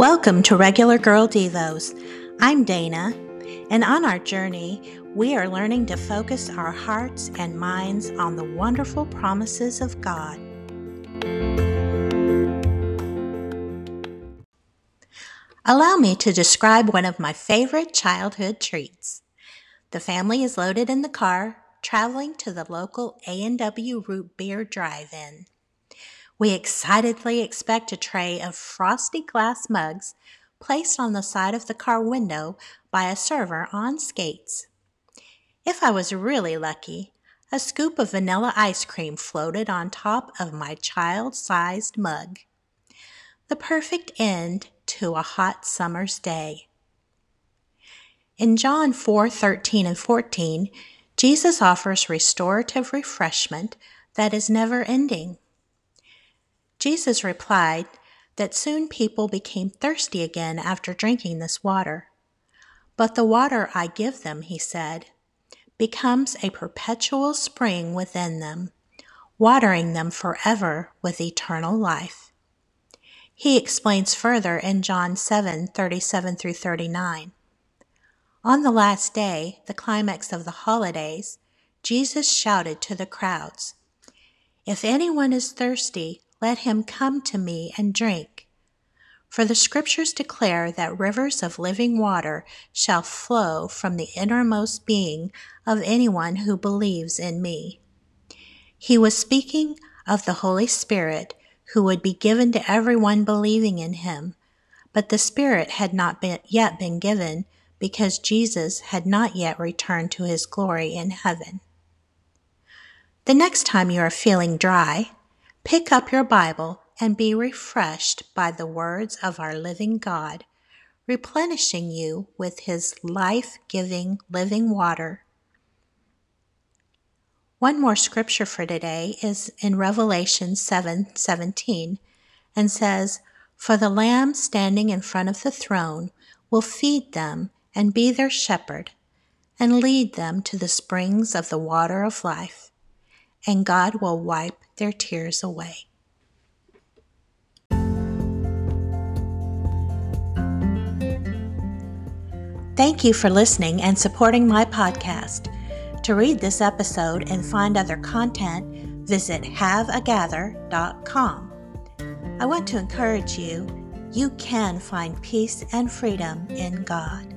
Welcome to Regular Girl Devos. I'm Dana, and on our journey, we are learning to focus our hearts and minds on the wonderful promises of God. Allow me to describe one of my favorite childhood treats. The family is loaded in the car, traveling to the local A&W Root Beer Drive-In. We excitedly expect a tray of frosty glass mugs placed on the side of the car window by a server on skates. If I was really lucky, a scoop of vanilla ice cream floated on top of my child sized mug. The perfect end to a hot summer's day. In John 4 13 and 14, Jesus offers restorative refreshment that is never ending. Jesus replied that soon people became thirsty again after drinking this water. But the water I give them, he said, becomes a perpetual spring within them, watering them forever with eternal life. He explains further in John 7 37 through 39. On the last day, the climax of the holidays, Jesus shouted to the crowds If anyone is thirsty, let him come to me and drink. For the scriptures declare that rivers of living water shall flow from the innermost being of anyone who believes in me. He was speaking of the Holy Spirit who would be given to everyone believing in him, but the Spirit had not been, yet been given because Jesus had not yet returned to his glory in heaven. The next time you are feeling dry, Pick up your Bible and be refreshed by the words of our living God, replenishing you with his life giving living water. One more scripture for today is in Revelation 7 17 and says, For the Lamb standing in front of the throne will feed them and be their shepherd and lead them to the springs of the water of life, and God will wipe their tears away. Thank you for listening and supporting my podcast. To read this episode and find other content, visit haveagather.com. I want to encourage you, you can find peace and freedom in God.